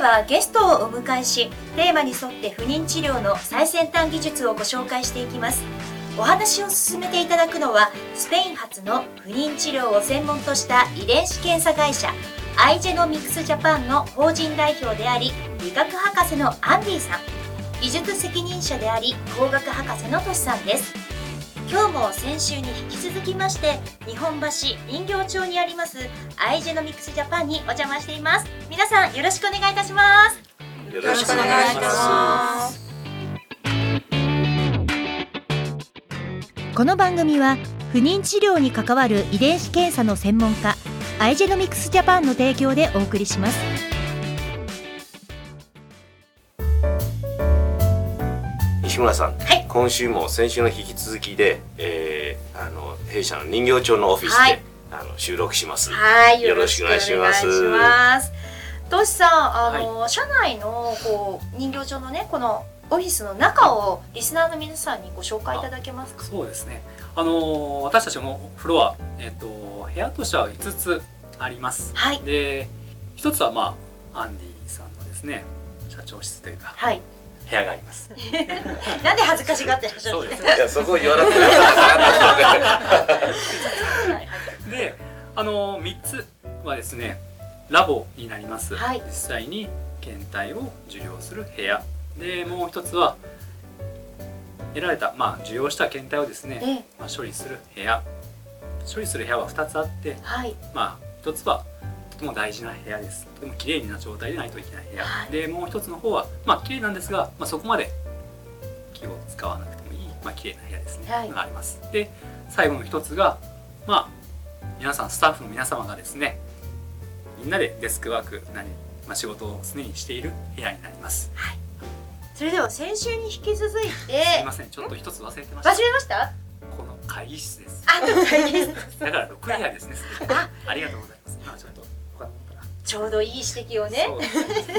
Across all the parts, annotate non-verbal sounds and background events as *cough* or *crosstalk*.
はゲストをお迎えしテーマに沿って不妊治療の最先端技術をご紹介していきます。お話を進めていただくのはスペイン発の不妊治療を専門とした遺伝子検査会社アイジェノミクスジャパンの法人代表であり理学博士のアンディさん。技術責任者であり工学博士のトシさんです。今日も先週に引き続きまして日本橋人形町にありますアイジェノミクスジャパンにお邪魔しています。皆さんよろしくお願いいたします。よろしくお願いします。この番組は不妊治療に関わる遺伝子検査の専門家アイジェノミクスジャパンの提供でお送りします村さん、はい。今週も先週の引き続きで、えー、あの弊社の人形町のオフィスで、はい。あの収録します。はい。よろしくお願いします。よろしさんあの、社内のこう人形町のねこのオフィスの中をリスナーの皆さんにご紹介いただけますか？そうですね。あのー私たちのフロア、えっ、と部屋としては5つあります。はい。で、一つはまあアンディさんのですね社長室というかはい部屋があります。*laughs* なんで恥ずかしがってらっしゃるそうですいやそこを言わなくてよかっ。*laughs* で、あのー、3つはですねラボになります。はい実際に検体を受領する部屋。で、もう一つは得られたまあ受容した検体をですね、ええまあ処理する部屋。処理する部屋は2つあって。はいまあ一つはとても大事な部屋です。とても綺麗な状態でないといけない部屋、はい。でもう一つの方はまあ綺麗なんですが、まあ、そこまで気を使わなくてもいい、まあ綺麗な部屋ですね、はい。があります。で最後の一つがまあ皆さんスタッフの皆様がですねみんなでデスクワークなり、まあ、仕事を常にしている部屋になります。それでは先週に引き続いて *laughs* すいません。ちょっと一つ忘れてました。忘れました？この会議室です。あ大変 *laughs* だから6部屋ですね。すでにありがとうございます。まあちょっとちょうどいい指摘をね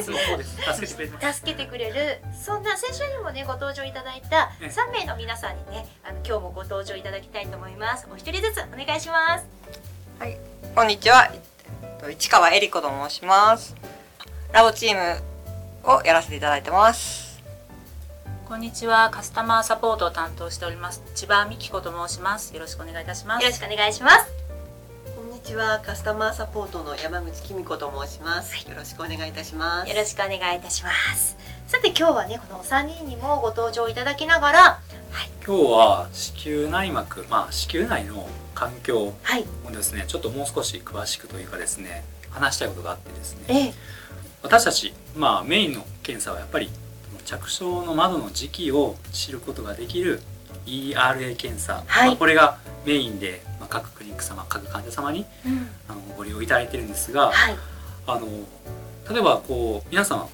助けてくれてます助けてくれるそんな先週にもねご登場いただいたええ3名の皆さんにねあの今日もご登場いただきたいと思いますお一人ずつお願いしますこんにちは。えっと市川恵理子と申します。ラボチームをやらせていただいてます。こんにちは。カスタマーサポートを担当しております。千葉美希子と申します。よろしくお願いいたします。よろしくお願いしますにちは、カスタマーサポートの山口紀美子と申します。よろしくお願いいたします。よろしくお願いいたします。さて今日はねこのお三人にもご登場いただきながら今日は子宮内膜、まあ、子宮内の環境はい。をですねちょっともう少し詳しくというかですね話したいことがあってですね。ええ。私たち、まあ、メインの検査はやっぱり着床の窓の時期を知ることができる ERA 検査、はい。まあ、これがメインで、まあ、各クリニック様各患者様にうん。あのご利用いただいてるんですがはい。あの例えばこう皆様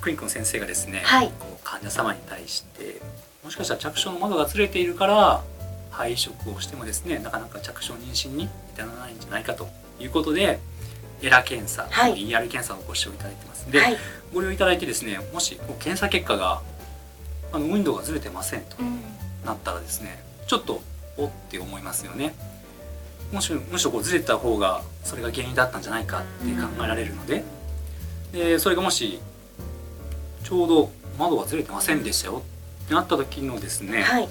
クリニックの先生がですね、はい。こう患者様に対してもしかしたら着床の窓がずれているから配食をしてもですねなかなか着床妊娠に至らないんじゃないかということでエラ検査、はい。ER 検査をご使用いただいてます。で、はい。ご利用いただいてですねもし検査結果があの運動がずれてませんと。うんなったらですねちょっとおって思いますよね。もしむしろこうずれた方がそれが原因だったんじゃないかって考えられるのででそれがもしちょうど窓がずれてませんでしたよってなった時のですね、はい。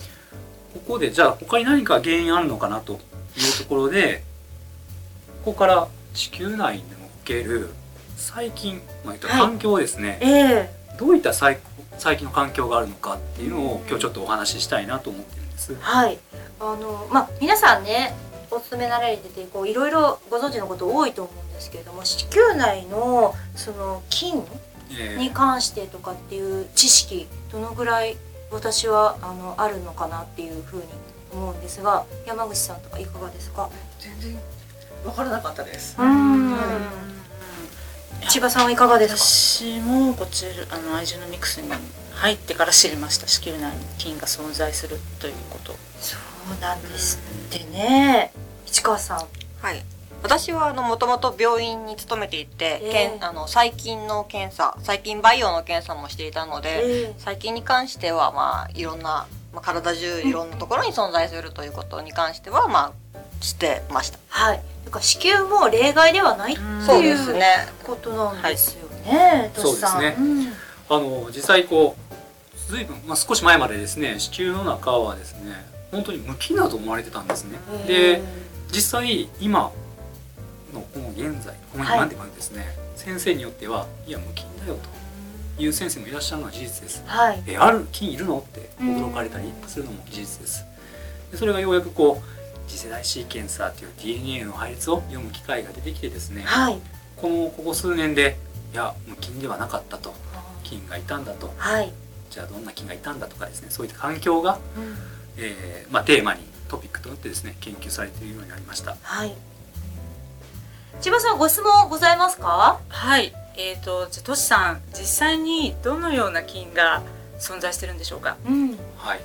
ここでじゃあ他に何か原因あるのかなというところでここから子宮内における細菌、まあ、環境ですね、ええどういった細細菌の環境があるのかっていうのを今日ちょっとお話ししたいなと思ってるんです。はい。あのまあ皆さんねお勤めなられててこういろいろご存知のこと多いと思うんですけれども子宮内のその菌えーに関してとかっていう知識どのぐらい私はあのあるのかなっていうふうに思うんですが山口さんとかいかがですか？全然わからなかったです。うん。え千葉さんはいかがですか？私もこちらあの愛獣のミックスに入ってから知りました子宮内に菌が存在するということ。そうなんですってね。市川さん。はい。私はあのもともと病院に勤めていて、ええ。けんあの細菌の検査、細菌培養の検査もしていたので、え細菌に関してはまあいろんな、まあ、体中いろんなところに存在するということに関してはまあしてました。はいだから子宮も例外ではないってそういう。ことなんですよね、そうですねあの実際こう随分、まあ、少し前までですね子宮の中はですね本当に無菌だと思われてたんですね。で実際今のこの現在このはい今でもですね、先生によってはいや無菌だよという先生もいらっしゃるのは事実です。はいえある菌いるのって驚かれたりするのも事実です。でそれがようやくこう次世代シーケンサーという DNA の配列を読む機会が出てきてですねはい。このここ数年でいや無菌ではなかったと菌がいたんだと。はい、じゃあどんな菌がいたんだとかですねそういった環境が、えーまあ、テーマにトピックとなってですね研究されているようになりました。はい。千葉さんご質問ございますか？はい。えー、とじゃあトシさん実際にどのような菌が存在してるんでしょうか？うん。はい、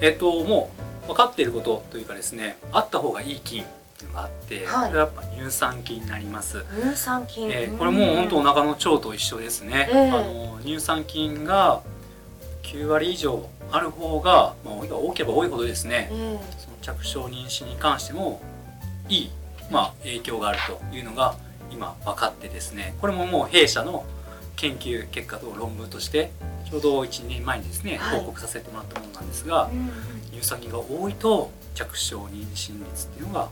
えっともう分かっていることというかですねあった方がいい菌っていうのがあって、はい。これはやっぱ乳酸菌になります。乳酸菌、えーこれもう本当お腹の腸と一緒ですね、ええ。あの乳酸菌が9割以上ある方が、まあ、多ければ多いほどですね。え。その着床妊娠に関してもいい、まあ、影響があるというのが今分かってですね。これももう弊社の研究結果と論文としてちょうど1年前にですねはい。報告させてもらったものなんですが、うん乳酸菌が多いと着床妊娠率っていうのが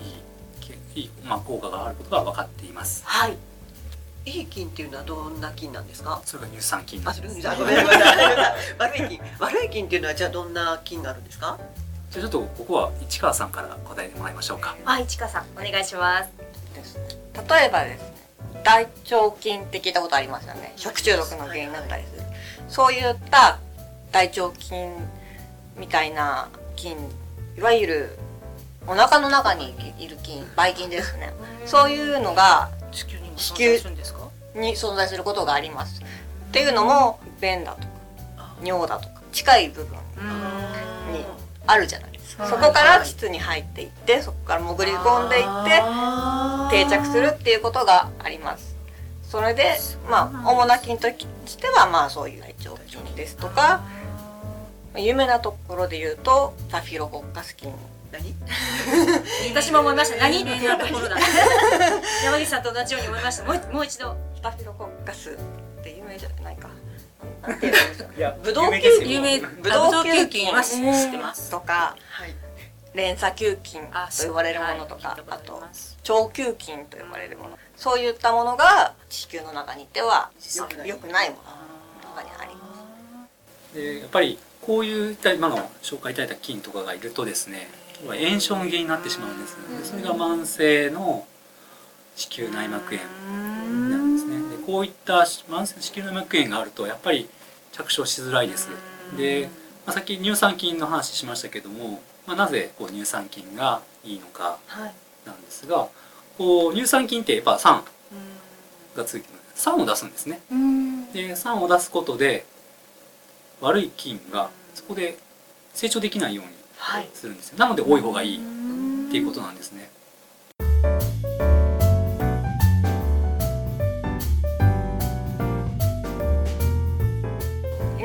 いいけいい、まあ、効果があることが分かっています。はい。いい菌っていうのはどんな菌なんですか？それが乳酸菌あ、です。それあごめんなさい。*laughs* 悪い菌。悪い菌っていうのはじゃあどんな菌があるんですか？じゃあちょっとここは市川さんから答えてもらいましょうか。はい市川さんお願いします。です。ね例えばです。ね大腸菌って聞いたことありますよね。食中毒の原因になったりする、そういった大腸菌みたいな菌いわゆるお腹の中にいる菌ばい菌ですね。そういうのが子宮にも存在するんですか？に存在することがあります。っていうのも便だとか尿だとか近い部分にあるじゃない。ですかそこから膣に入っていってそこから潜り込んでいって定着するっていうことがあります。それでまあ主な菌としてはまあそういう大腸菌ですとか有名なところで言うとタフィロコッカス菌何 *laughs* 私も思いました。何？っていうところだ。*laughs* 山岸さんと同じように思いました。もうもう一度。タフィロコッカスなんていうブドウ球菌ブドウ球菌は知ってます。とかはい。連鎖球菌あと呼ばれるものとか、あと腸球菌と呼ばれるもの。そういったものが地球の中にいては良くない良くないものとかにあります。でやっぱりこういった今の紹介いただいた菌とかがいるとですね炎症の原因になってしまうんですでそれが慢性の子宮内膜炎になるんですね。でこういった慢性の子宮内膜炎があるとやっぱり着床しづらいです。で、まあ、さっき乳酸菌の話しましたけども、まあ、なぜこう乳酸菌がいいのかはい。なんですがこう乳酸菌ってやっぱ酸がついてる。酸を出すんですね。うん。で酸を出すことで悪い菌がそこで成長できないようにはい。するんですよ。なので多い方がいいっていうことなんですね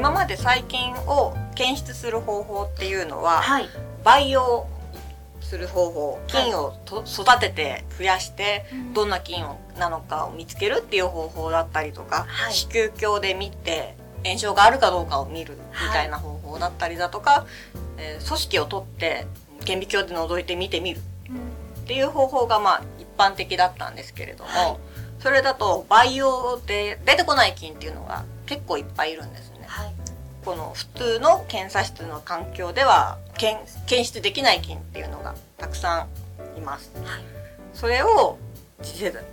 今まで細菌を検出する方法っていうのははい。培養する方法菌をと育てて増やしてどんな菌なのかを見つけるっていう方法だったりとか、はい。子宮鏡で見て炎症があるかどうかを見るみたいな方法だったりだとか、えー組織を取って顕微鏡で覗いて見てみるっていう方法がまあ一般的だったんですけれども、はい。それだと培養で出てこない菌っていうのが結構いっぱいいるんですね。はいこの普通の検査室の環境では検検出できない菌っていうのがたくさんいます。はいそれを次世代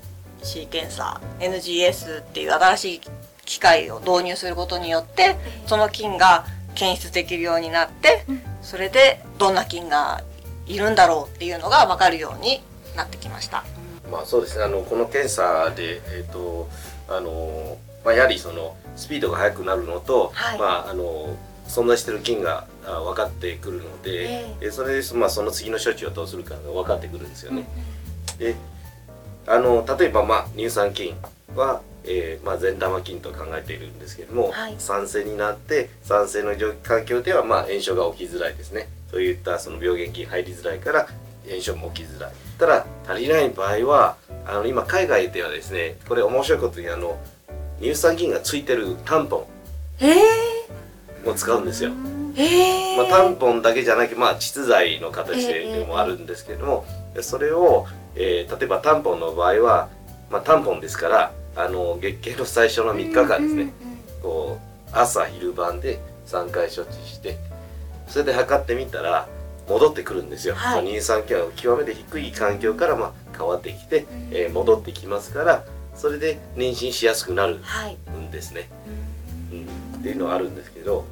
シーケンサー NGS っていう新しい機械を導入することによってその菌が検出できるようになってそれでどんな菌がいるんだろうっていうのが分かるようになってきました。まあそうですねあのこの検査でえっ、とあのまあやはりそのスピードが速くなるのと、はい。まああの存在している菌があ分かってくるので、ええ。それでまあその次の処置をどうするかが分かってくるんですよね。であの例えばまあ乳酸菌は、えーまあ、善玉菌と考えているんですけれども、はい。酸性になって酸性の状環境ではまあ炎症が起きづらいですね。そういったその病原菌入りづらいから炎症も起きづらい。ただ足りない場合はあの今海外ではですねこれ面白いことにあの乳酸菌がついてるタンポええンも使うんですよ。ええまあ、タンポンだけじゃなくまあ膣剤の形ででもあるんですけれども、でそれを、えー例えばタンポンの場合は、まあ、タンポンですからあの月経の最初の3日間ですね、こう朝昼晩で3回処置してそれで測ってみたら戻ってくるんですよ、はい。乳酸菌は極めて低い環境からまあ変わってきて、えー戻ってきますからそれで妊娠しやすくなるはいんですね。うん、っていうのはあるんですけど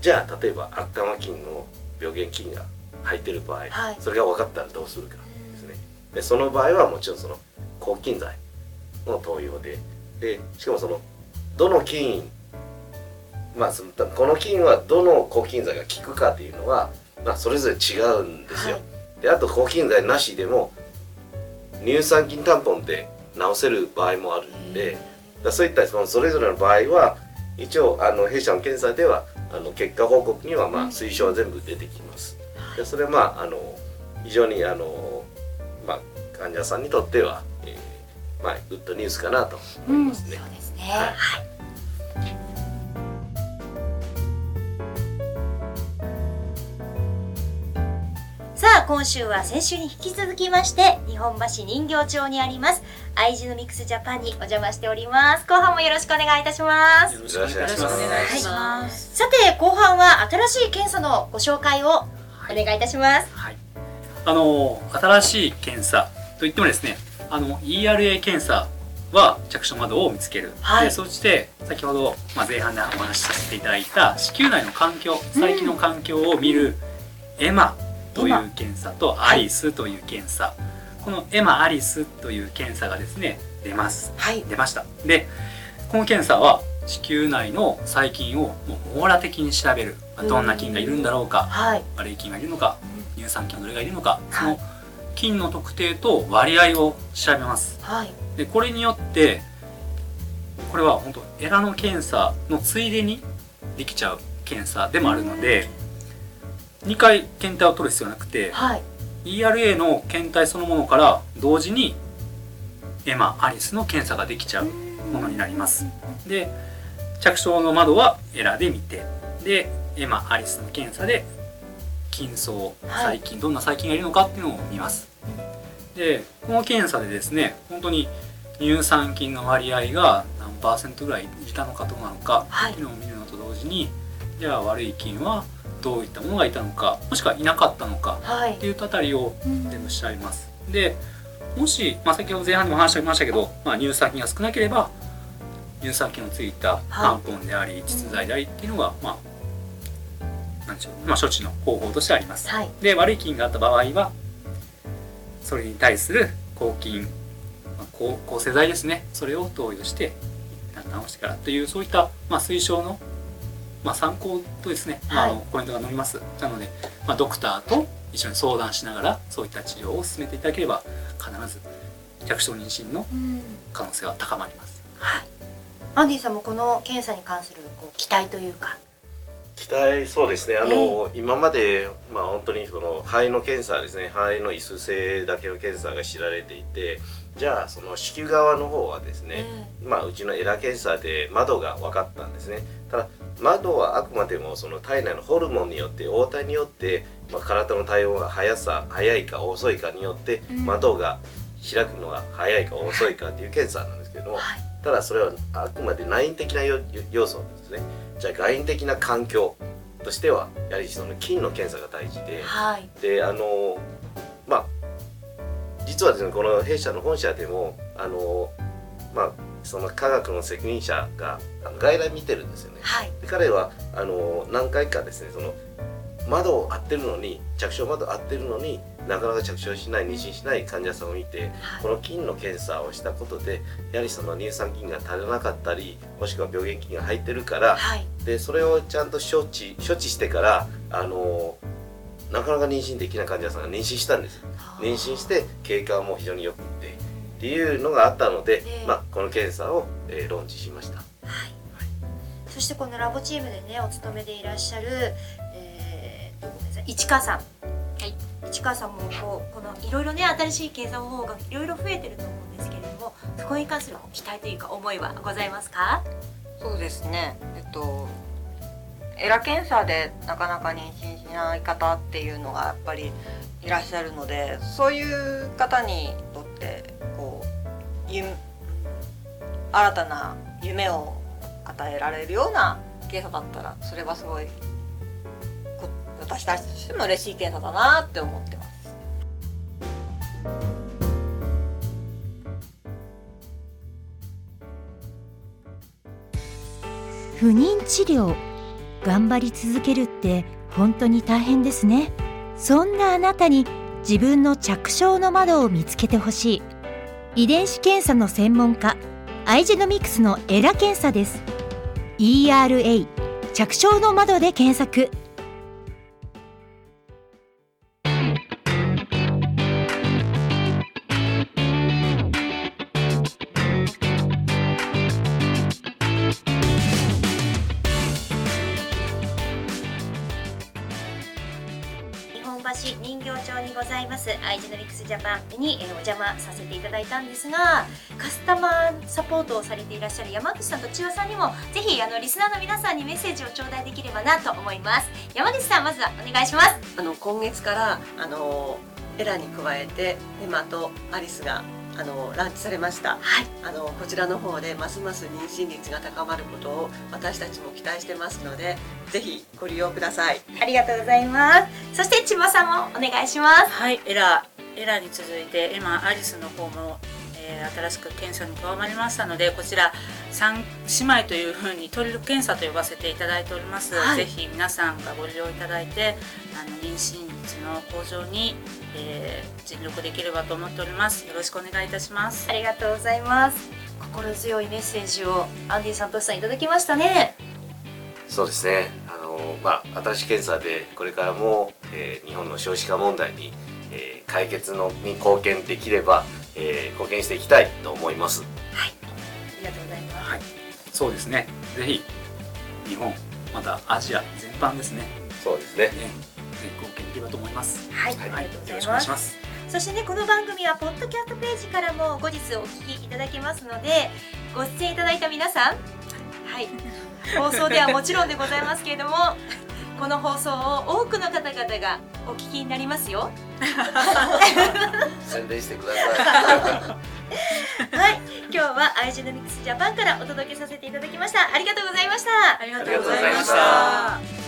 じゃあ例えば悪玉菌の病原菌が入ってる場合、はい。それが分かったらどうするかですね。でその場合はもちろんその抗菌剤の投与ででしかもそのどの菌まあそのこの菌はどの抗菌剤が効くかっていうのは、まあ、それぞれ違うんですよ、はい。であと抗菌剤なしでも乳酸菌タンポンって治せる場合もあるんで、だそういったそのそれぞれの場合は一応あの弊社の検査ではあの結果報告にはまあ推奨は全部出てきます。でそれはまああの非常にあのまあ患者さんにとっては、えーまあグッドニュースかなと思いますね。そうですね。はいはい。さあ今週は先週に引き続きまして日本橋人形町にありますアイジノミクスジャパンにお邪魔しております。後半もよろしくお願いいたします。よろしくお願いします。よろしくお願い。さて後半は新しい検査のご紹介をお願いいたします。はい、あの新しい検査といってもですねあの ERA 検査は着床窓を見つける、はい。でそして先ほど、まあ、前半でお話しさせていただいた子宮内の環境細菌の環境を見るエマという検査とアリスという検査、このエマアリスという検査がですね出ます。はい。出ました。でこの検査は子宮内の細菌をもう網羅的に調べる、まあどんな菌がいるんだろうか、はい。悪い菌がいるのか。乳酸菌はどれがいるのか。そはい。の菌の特定と割合を調べます。はい。でこれによってこれは本当エラの検査のついでにできちゃう検査でもあるので2回検体を取る必要はなくてはい。ERA の検体そのものから同時にエマアリスの検査ができちゃうものになります。で着床の窓はエラで見てでエマアリスの検査で菌層はい。細菌、どんな細菌がいるのかっていうのを見ます。でこの検査でですね本当に乳酸菌の割合が何パーセントぐらいいたのかどうなのかはいっていうのを見るのと同時にじゃあ悪い菌はどういったものがいたのかもしくはいなかったのかはい。っていうあたりを全部調べます。でもし、まあ、先ほど前半でも話してましたけど、まあ、乳酸菌が少なければ乳酸菌のついたタンポンであり膣剤でありっていうのが、まあなんでしょう、まあ、処置の方法としてあります。はい。で悪い菌があった場合はそれに対する抗菌、まあ、抗抗生剤ですね。それを投与して治してからというそういった、まあ、推奨の、まあ、参考とですね、まああのポイントが載ります。なので、まあ、ドクターと一緒に相談しながらそういった治療を進めていただければ必ず弱小妊娠のうん。可能性は高まります。はい。アンディさんもこの検査に関するこう期待というか。期待そうですね。あの、今までまあ本当にその肺の検査ですね。肺の異数性だけの検査が知られていてじゃあその子宮側の方はですね、まあうちのエラ検査で窓が分かったんですね。ただ窓はあくまでもその体内のホルモンによって応対によって、まあ、体の対応が速さ速いか遅いかによってうん。窓が開くのが早いか遅いかっていう検査なんですけども、はい。ただそれはあくまで内因的な要要素ですね。じゃあ外因的な環境としてはやはりその菌の検査が大事ではい。であのまあ実はですねこの弊社の本社でもあのまあその科学の責任者が外来見てるんですよね。はい。で彼はあの何回かですねその窓を合ってるのに着床窓合ってるのになかなか着床しない妊娠しない患者さんを見てこの菌の検査をしたことでやはりその乳酸菌が足らなかったりもしくは病原菌が入ってるからはい。でそれをちゃんと処置処置してからあのなかなか妊娠できない患者さんが妊娠したんです妊娠して経過も非常によくってっていうのがあったので、ええ。まあ、この検査を、えー、ローンチしました。そしてこのラボチームでねお勤めでいらっしゃる、えー、ごめんなさい市川さん。はい。市川さんもこうこのいろいろね新しい検査方法がいろいろ増えてると思うんですけれどもそこに関する期待というか思いはございますか？そうですね。えっとエラ検査でなかなか妊娠しない方っていうのがやっぱりいらっしゃるのでそういう方にとって新たな夢を与えられるような検査だったらそれはすごい私たちとしても嬉しい検査だなって思ってます。不妊治療頑張り続けるって本当に大変ですねそんなあなたに自分の着床の窓を見つけてほしい遺伝子検査の専門家アイジェノミクスのエラ検査です。ERA 着床の窓で検索。ざいます。アイジェノミクスジャパンに、えお邪魔させていただいたんですがカスタマーサポートをされていらっしゃる山口さんと千葉さんにもぜひあのリスナーの皆さんにメッセージを頂戴できればなと思います。山口さんまずはお願いします。あの今月からあのエラに加えてエマとアリスがあのランチされました。はい。あのこちらの方でますます妊娠率が高まることを私たちも期待してますので、ぜひご利用ください。ありがとうございます。そして千葉さんもお願いします。はい。エラエラに続いてエマアリスの方も、えー新しく検査に加わりましたのでこちら三姉妹というふうにトリル検査と呼ばせていただいております、はい。ぜひ皆さんがご利用いただいてあの妊娠率の向上に、えー尽力できればと思っておりますよろしくお願いいたしますありがとうございます心強いメッセージをアンディさんとしさんいただきましたねそうですね。あのまあ新しい検査でこれからも、えー日本の少子化問題に、えー解決のに貢献できれば、えー貢献していきたいと思います。ありがとうございますはい、そうですね。ぜひ日本またアジア全般ですね。そうですねね。貢献思います。はい、はい。ありがとうごよろしくおざいます願いします。そしてねこの番組はポッドキャストページからも後日お聞きいただけますのでご出演いただいた皆さんはい。放送ではもちろんでございますけれども *laughs* この放送を多くの方々がお聞きになりますよ。*laughs* 宣伝してください。はい。今日はアイジェノミクスジャパンからお届けさせていただきました。ありがとうございました。ありがとうございました。た